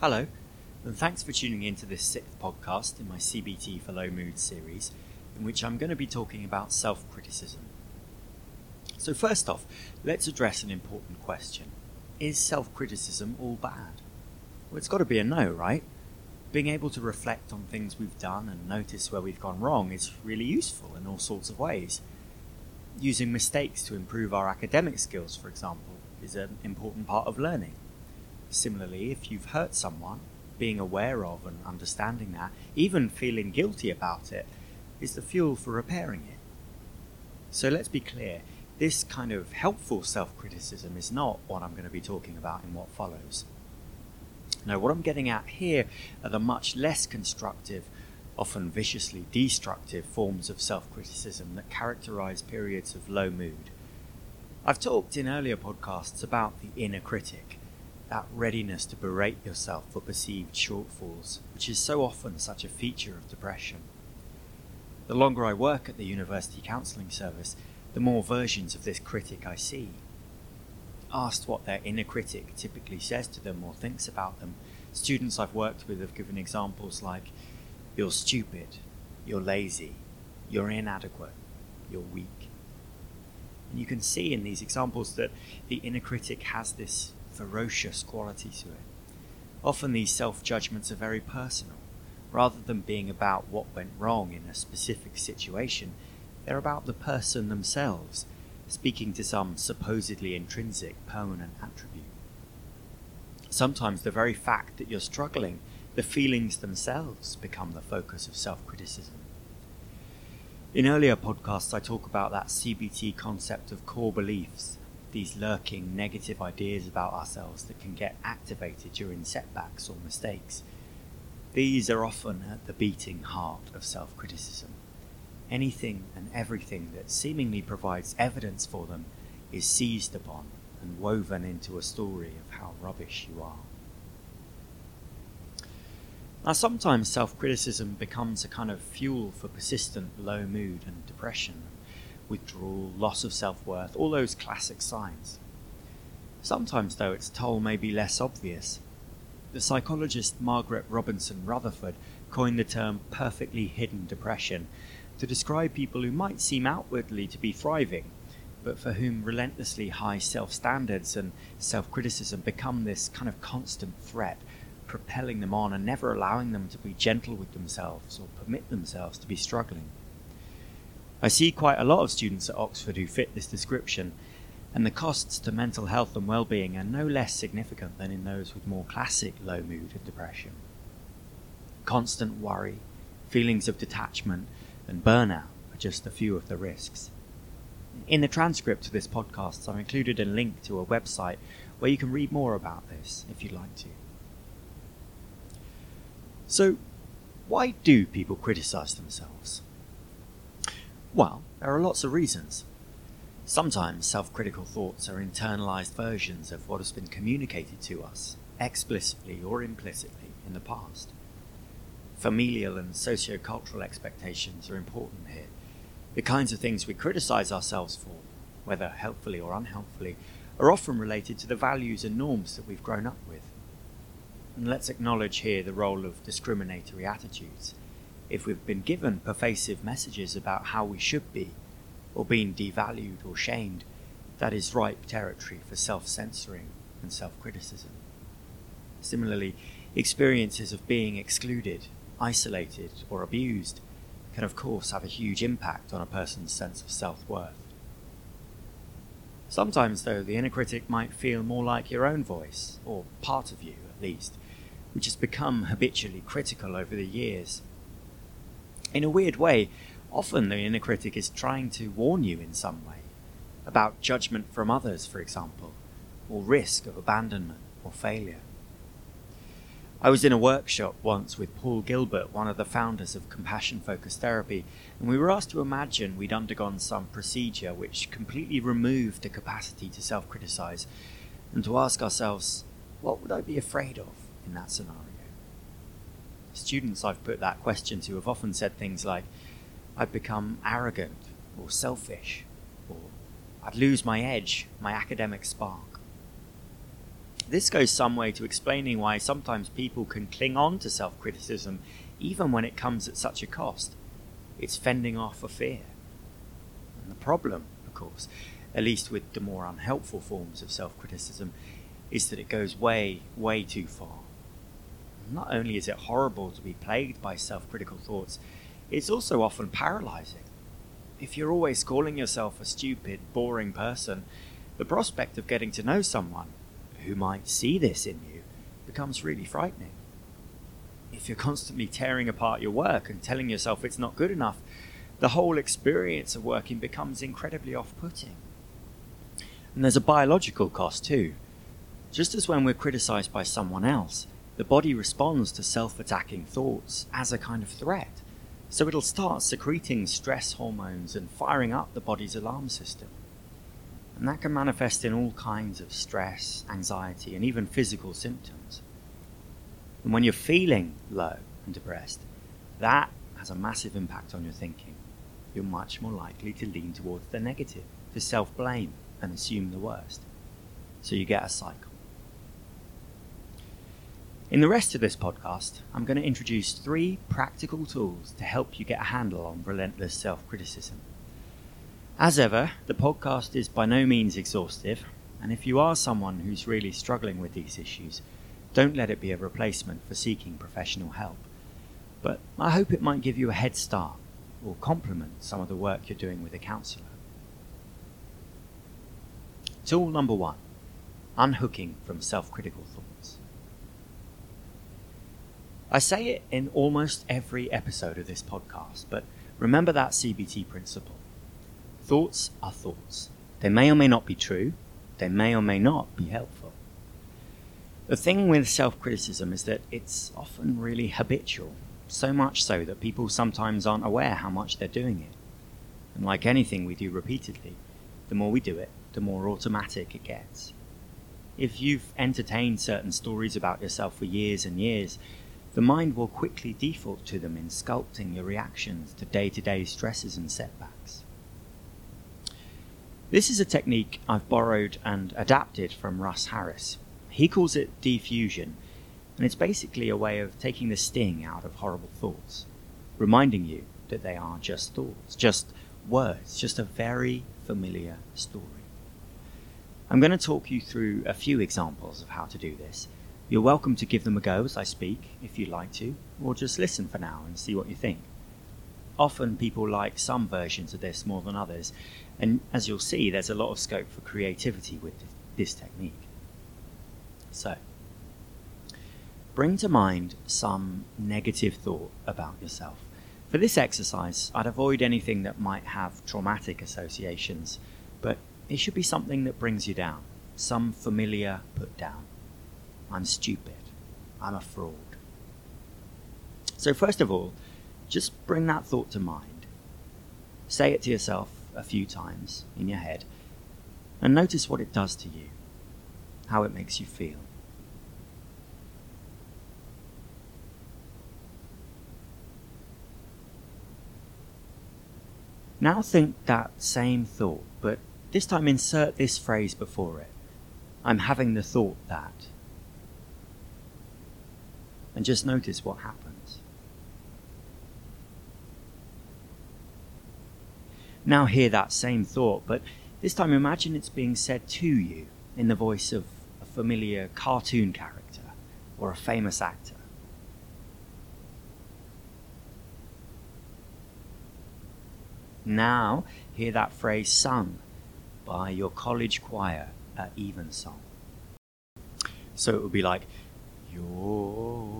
Hello, and thanks for tuning in to this sixth podcast in my CBT for Low Mood series, in which I'm going to be talking about self criticism. So, first off, let's address an important question Is self criticism all bad? Well, it's got to be a no, right? Being able to reflect on things we've done and notice where we've gone wrong is really useful in all sorts of ways. Using mistakes to improve our academic skills, for example, is an important part of learning. Similarly, if you've hurt someone, being aware of and understanding that, even feeling guilty about it, is the fuel for repairing it. So let's be clear this kind of helpful self criticism is not what I'm going to be talking about in what follows. Now, what I'm getting at here are the much less constructive, often viciously destructive forms of self criticism that characterize periods of low mood. I've talked in earlier podcasts about the inner critic that readiness to berate yourself for perceived shortfalls, which is so often such a feature of depression. The longer I work at the university counselling service, the more versions of this critic I see. Asked what their inner critic typically says to them or thinks about them, students I've worked with have given examples like, You're stupid, you're lazy, you're inadequate, you're weak. And you can see in these examples that the inner critic has this ferocious quality to it. Often these self judgments are very personal. Rather than being about what went wrong in a specific situation, they're about the person themselves, speaking to some supposedly intrinsic permanent attribute. Sometimes the very fact that you're struggling, the feelings themselves become the focus of self criticism. In earlier podcasts, I talk about that CBT concept of core beliefs these lurking negative ideas about ourselves that can get activated during setbacks or mistakes. These are often at the beating heart of self criticism. Anything and everything that seemingly provides evidence for them is seized upon and woven into a story of how rubbish you are. Now, sometimes self criticism becomes a kind of fuel for persistent low mood and depression withdrawal, loss of self worth, all those classic signs. Sometimes, though, its toll may be less obvious. The psychologist Margaret Robinson Rutherford coined the term perfectly hidden depression to describe people who might seem outwardly to be thriving, but for whom relentlessly high self standards and self criticism become this kind of constant threat, propelling them on and never allowing them to be gentle with themselves or permit themselves to be struggling. I see quite a lot of students at Oxford who fit this description, and the costs to mental health and well-being are no less significant than in those with more classic low mood and depression. Constant worry, feelings of detachment, and burnout are just a few of the risks. In the transcript of this podcast, I've included a link to a website where you can read more about this if you'd like to. So, why do people criticize themselves? Well, there are lots of reasons. Sometimes self critical thoughts are internalized versions of what has been communicated to us, explicitly or implicitly, in the past. Familial and socio-cultural expectations are important here. The kinds of things we criticize ourselves for, whether helpfully or unhelpfully, are often related to the values and norms that we've grown up with. And let's acknowledge here the role of discriminatory attitudes if we've been given pervasive messages about how we should be, or been devalued or shamed, that is ripe territory for self censoring and self criticism. Similarly, experiences of being excluded, isolated, or abused can, of course, have a huge impact on a person's sense of self worth. Sometimes, though, the inner critic might feel more like your own voice, or part of you at least, which has become habitually critical over the years in a weird way, often the inner critic is trying to warn you in some way about judgment from others, for example, or risk of abandonment or failure. I was in a workshop once with Paul Gilbert, one of the founders of compassion focused therapy, and we were asked to imagine we'd undergone some procedure which completely removed the capacity to self criticize, and to ask ourselves, what would I be afraid of in that scenario? Students I've put that question to have often said things like, I'd become arrogant or selfish, or I'd lose my edge, my academic spark. This goes some way to explaining why sometimes people can cling on to self criticism even when it comes at such a cost. It's fending off a fear. And the problem, of course, at least with the more unhelpful forms of self criticism, is that it goes way, way too far. Not only is it horrible to be plagued by self critical thoughts, it's also often paralyzing. If you're always calling yourself a stupid, boring person, the prospect of getting to know someone who might see this in you becomes really frightening. If you're constantly tearing apart your work and telling yourself it's not good enough, the whole experience of working becomes incredibly off putting. And there's a biological cost too. Just as when we're criticized by someone else, the body responds to self attacking thoughts as a kind of threat. So it'll start secreting stress hormones and firing up the body's alarm system. And that can manifest in all kinds of stress, anxiety, and even physical symptoms. And when you're feeling low and depressed, that has a massive impact on your thinking. You're much more likely to lean towards the negative, to self blame, and assume the worst. So you get a cycle. In the rest of this podcast, I'm going to introduce three practical tools to help you get a handle on relentless self criticism. As ever, the podcast is by no means exhaustive, and if you are someone who's really struggling with these issues, don't let it be a replacement for seeking professional help. But I hope it might give you a head start or complement some of the work you're doing with a counsellor. Tool number one unhooking from self critical thoughts. I say it in almost every episode of this podcast, but remember that CBT principle. Thoughts are thoughts. They may or may not be true, they may or may not be helpful. The thing with self criticism is that it's often really habitual, so much so that people sometimes aren't aware how much they're doing it. And like anything we do repeatedly, the more we do it, the more automatic it gets. If you've entertained certain stories about yourself for years and years, the mind will quickly default to them in sculpting your reactions to day to day stresses and setbacks. This is a technique I've borrowed and adapted from Russ Harris. He calls it defusion, and it's basically a way of taking the sting out of horrible thoughts, reminding you that they are just thoughts, just words, just a very familiar story. I'm going to talk you through a few examples of how to do this you're welcome to give them a go as I speak, if you'd like to, or just listen for now and see what you think. Often people like some versions of this more than others, and as you'll see, there's a lot of scope for creativity with this technique. So, bring to mind some negative thought about yourself. For this exercise, I'd avoid anything that might have traumatic associations, but it should be something that brings you down, some familiar put down. I'm stupid. I'm a fraud. So, first of all, just bring that thought to mind. Say it to yourself a few times in your head and notice what it does to you, how it makes you feel. Now think that same thought, but this time insert this phrase before it. I'm having the thought that and just notice what happens. Now hear that same thought, but this time imagine it's being said to you in the voice of a familiar cartoon character or a famous actor. Now hear that phrase sung by your college choir at Evensong. So it would be like,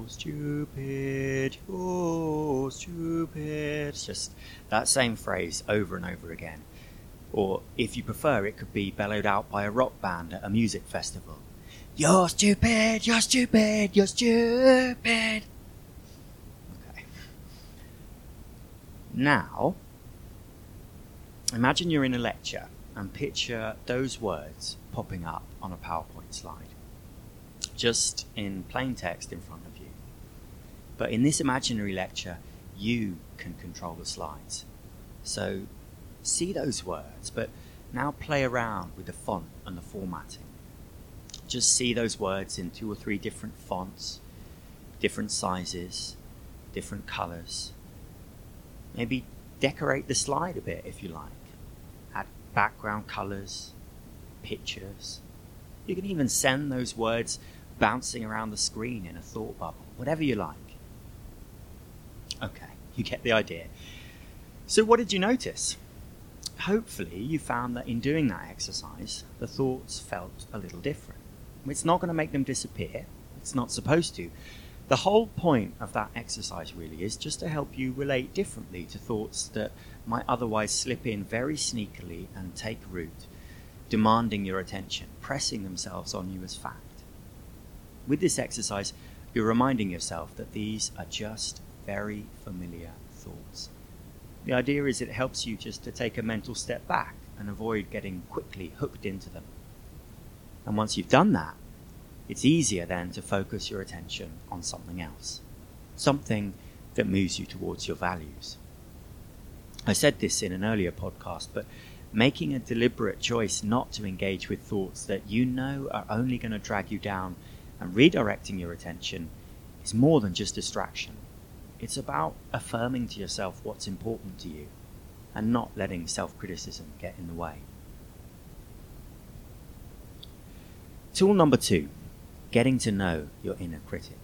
stupid, you're stupid. It's just that same phrase over and over again. Or if you prefer, it could be bellowed out by a rock band at a music festival. You're stupid, you're stupid, you're stupid. Okay. Now, imagine you're in a lecture and picture those words popping up on a PowerPoint slide just in plain text in front of you. But in this imaginary lecture, you can control the slides. So see those words, but now play around with the font and the formatting. just see those words in two or three different fonts, different sizes, different colours. Maybe decorate the slide a bit if you like. Add background colours, pictures. You can even send those words bouncing around the screen in a thought bubble, whatever you like. Okay, you get the idea. So, what did you notice? Hopefully, you found that in doing that exercise, the thoughts felt a little different. It's not going to make them disappear, it's not supposed to. The whole point of that exercise really is just to help you relate differently to thoughts that might otherwise slip in very sneakily and take root, demanding your attention, pressing themselves on you as fact. With this exercise, you're reminding yourself that these are just very familiar thoughts. The idea is it helps you just to take a mental step back and avoid getting quickly hooked into them. And once you've done that, it's easier then to focus your attention on something else, something that moves you towards your values. I said this in an earlier podcast, but making a deliberate choice not to engage with thoughts that you know are only going to drag you down and redirecting your attention is more than just distraction. It's about affirming to yourself what's important to you and not letting self criticism get in the way. Tool number two getting to know your inner critic.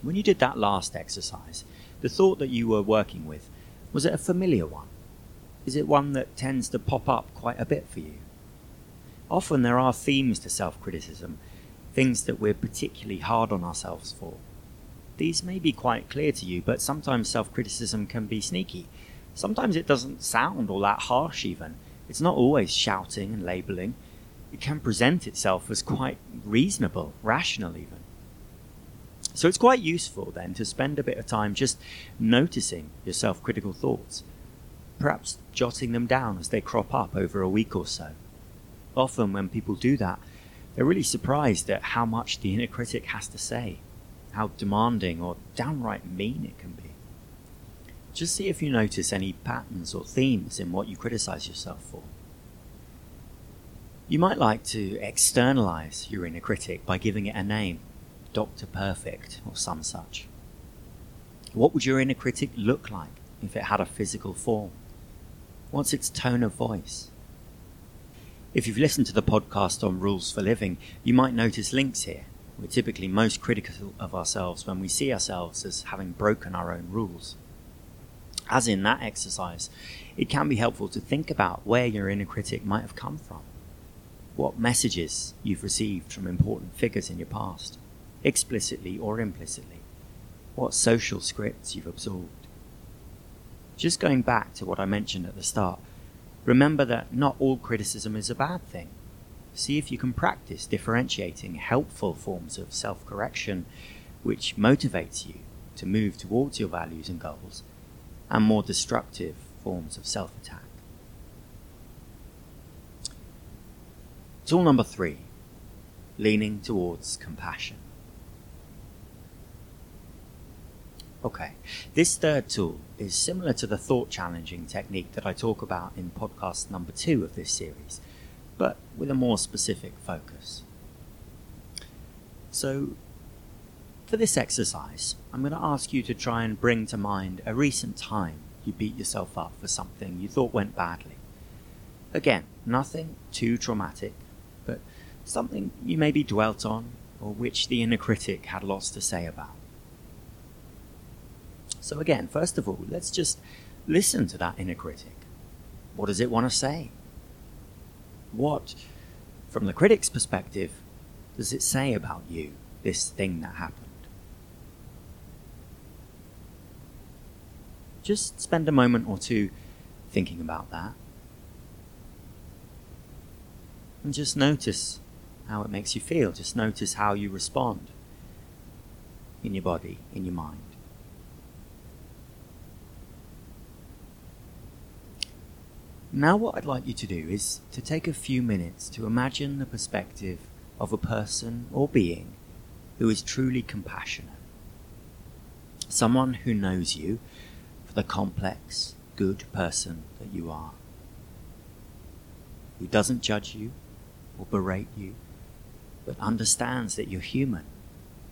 When you did that last exercise, the thought that you were working with, was it a familiar one? Is it one that tends to pop up quite a bit for you? Often there are themes to self criticism, things that we're particularly hard on ourselves for. These may be quite clear to you, but sometimes self criticism can be sneaky. Sometimes it doesn't sound all that harsh, even. It's not always shouting and labeling. It can present itself as quite reasonable, rational, even. So it's quite useful then to spend a bit of time just noticing your self critical thoughts, perhaps jotting them down as they crop up over a week or so. Often, when people do that, they're really surprised at how much the inner critic has to say, how demanding or downright mean it can be. Just see if you notice any patterns or themes in what you criticize yourself for. You might like to externalize your inner critic by giving it a name, Dr. Perfect or some such. What would your inner critic look like if it had a physical form? What's its tone of voice? If you've listened to the podcast on rules for living, you might notice links here. We're typically most critical of ourselves when we see ourselves as having broken our own rules. As in that exercise, it can be helpful to think about where your inner critic might have come from what messages you've received from important figures in your past, explicitly or implicitly, what social scripts you've absorbed. Just going back to what I mentioned at the start, remember that not all criticism is a bad thing. See if you can practice differentiating helpful forms of self correction, which motivates you to move towards your values and goals, and more destructive forms of self attack. Tool number three leaning towards compassion. Okay, this third tool is similar to the thought challenging technique that I talk about in podcast number two of this series, but with a more specific focus. So, for this exercise, I'm going to ask you to try and bring to mind a recent time you beat yourself up for something you thought went badly. Again, nothing too traumatic, but something you maybe dwelt on or which the inner critic had lots to say about. So, again, first of all, let's just listen to that inner critic. What does it want to say? What, from the critic's perspective, does it say about you, this thing that happened? Just spend a moment or two thinking about that. And just notice how it makes you feel. Just notice how you respond in your body, in your mind. Now, what I'd like you to do is to take a few minutes to imagine the perspective of a person or being who is truly compassionate. Someone who knows you for the complex, good person that you are. Who doesn't judge you, or berate you, but understands that you're human,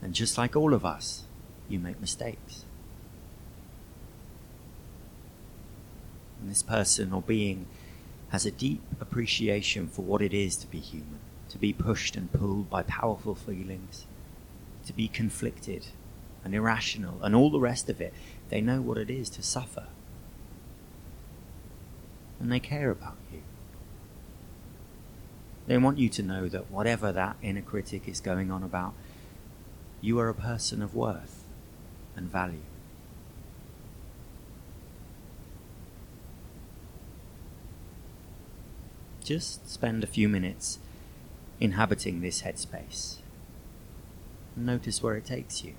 and just like all of us, you make mistakes. And this person or being has a deep appreciation for what it is to be human, to be pushed and pulled by powerful feelings, to be conflicted and irrational, and all the rest of it. They know what it is to suffer. And they care about you. They want you to know that whatever that inner critic is going on about, you are a person of worth and value. Just spend a few minutes inhabiting this headspace. Notice where it takes you.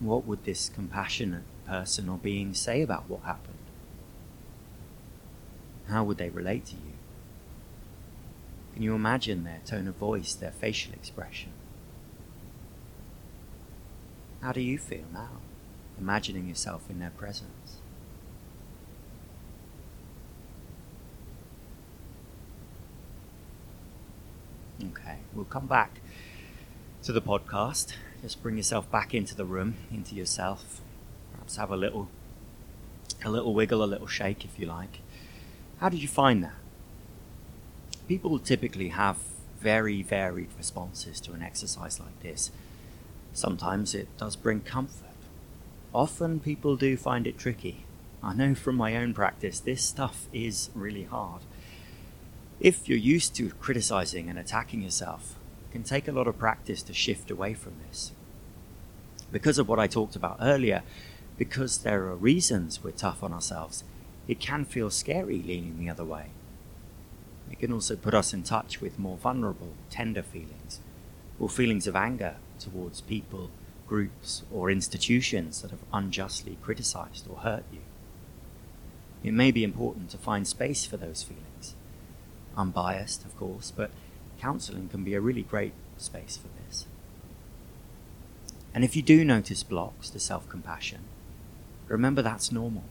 What would this compassionate person or being say about what happened? How would they relate to you? Can you imagine their tone of voice, their facial expression? How do you feel now, imagining yourself in their presence? Okay, we'll come back to the podcast. Just bring yourself back into the room, into yourself. Perhaps have a little a little wiggle, a little shake if you like. How did you find that? People typically have very varied responses to an exercise like this. Sometimes it does bring comfort. Often people do find it tricky. I know from my own practice this stuff is really hard. If you're used to criticizing and attacking yourself, it can take a lot of practice to shift away from this. Because of what I talked about earlier, because there are reasons we're tough on ourselves, it can feel scary leaning the other way. It can also put us in touch with more vulnerable, tender feelings, or feelings of anger towards people, groups, or institutions that have unjustly criticized or hurt you. It may be important to find space for those feelings. Unbiased, of course, but counseling can be a really great space for this. And if you do notice blocks to self compassion, remember that's normal.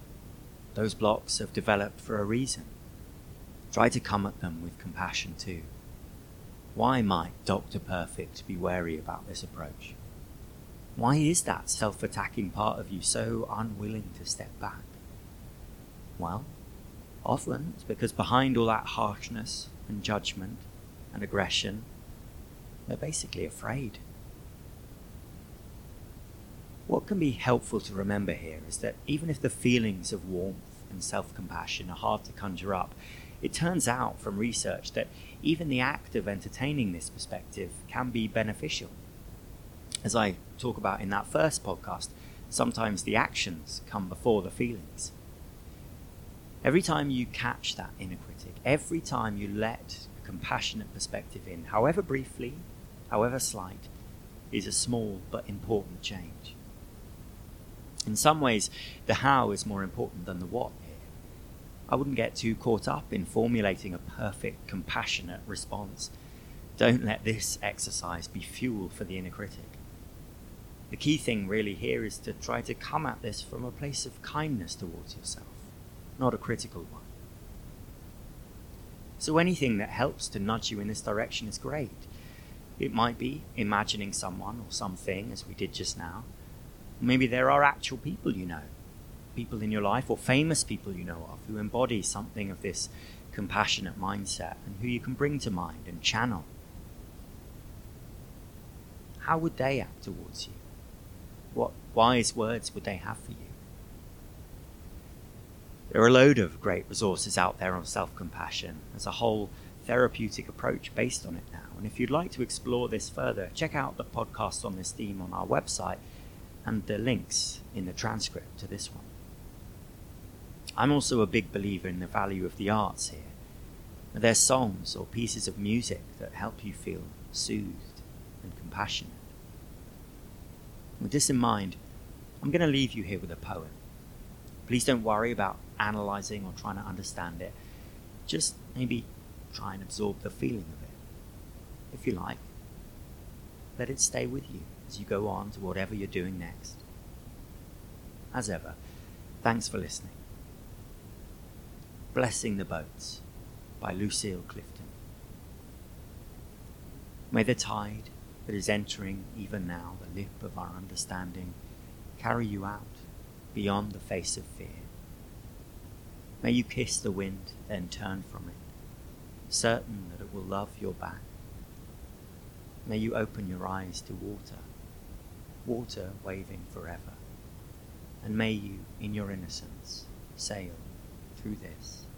Those blocks have developed for a reason. Try to come at them with compassion too. Why might Dr. Perfect be wary about this approach? Why is that self attacking part of you so unwilling to step back? Well, often it's because behind all that harshness and judgment and aggression, they're basically afraid. What can be helpful to remember here is that even if the feelings of warmth and self compassion are hard to conjure up, it turns out from research that even the act of entertaining this perspective can be beneficial. As I talk about in that first podcast, sometimes the actions come before the feelings. Every time you catch that inner critic, every time you let a compassionate perspective in, however briefly, however slight, is a small but important change. In some ways, the how is more important than the what I wouldn't get too caught up in formulating a perfect, compassionate response. Don't let this exercise be fuel for the inner critic. The key thing really here is to try to come at this from a place of kindness towards yourself, not a critical one. So anything that helps to nudge you in this direction is great. It might be imagining someone or something, as we did just now. Maybe there are actual people you know people in your life or famous people you know of who embody something of this compassionate mindset and who you can bring to mind and channel. How would they act towards you? What wise words would they have for you? There are a load of great resources out there on self compassion. There's a whole therapeutic approach based on it now. And if you'd like to explore this further, check out the podcast on this theme on our website and the links in the transcript to this one. I'm also a big believer in the value of the arts here. There's songs or pieces of music that help you feel soothed and compassionate. With this in mind, I'm going to leave you here with a poem. Please don't worry about analyzing or trying to understand it. Just maybe try and absorb the feeling of it. If you like, let it stay with you as you go on to whatever you're doing next. as ever, thanks for listening. Blessing the Boats by Lucille Clifton. May the tide that is entering even now the lip of our understanding carry you out beyond the face of fear. May you kiss the wind, then turn from it, certain that it will love your back. May you open your eyes to water, water waving forever, and may you, in your innocence, sail through this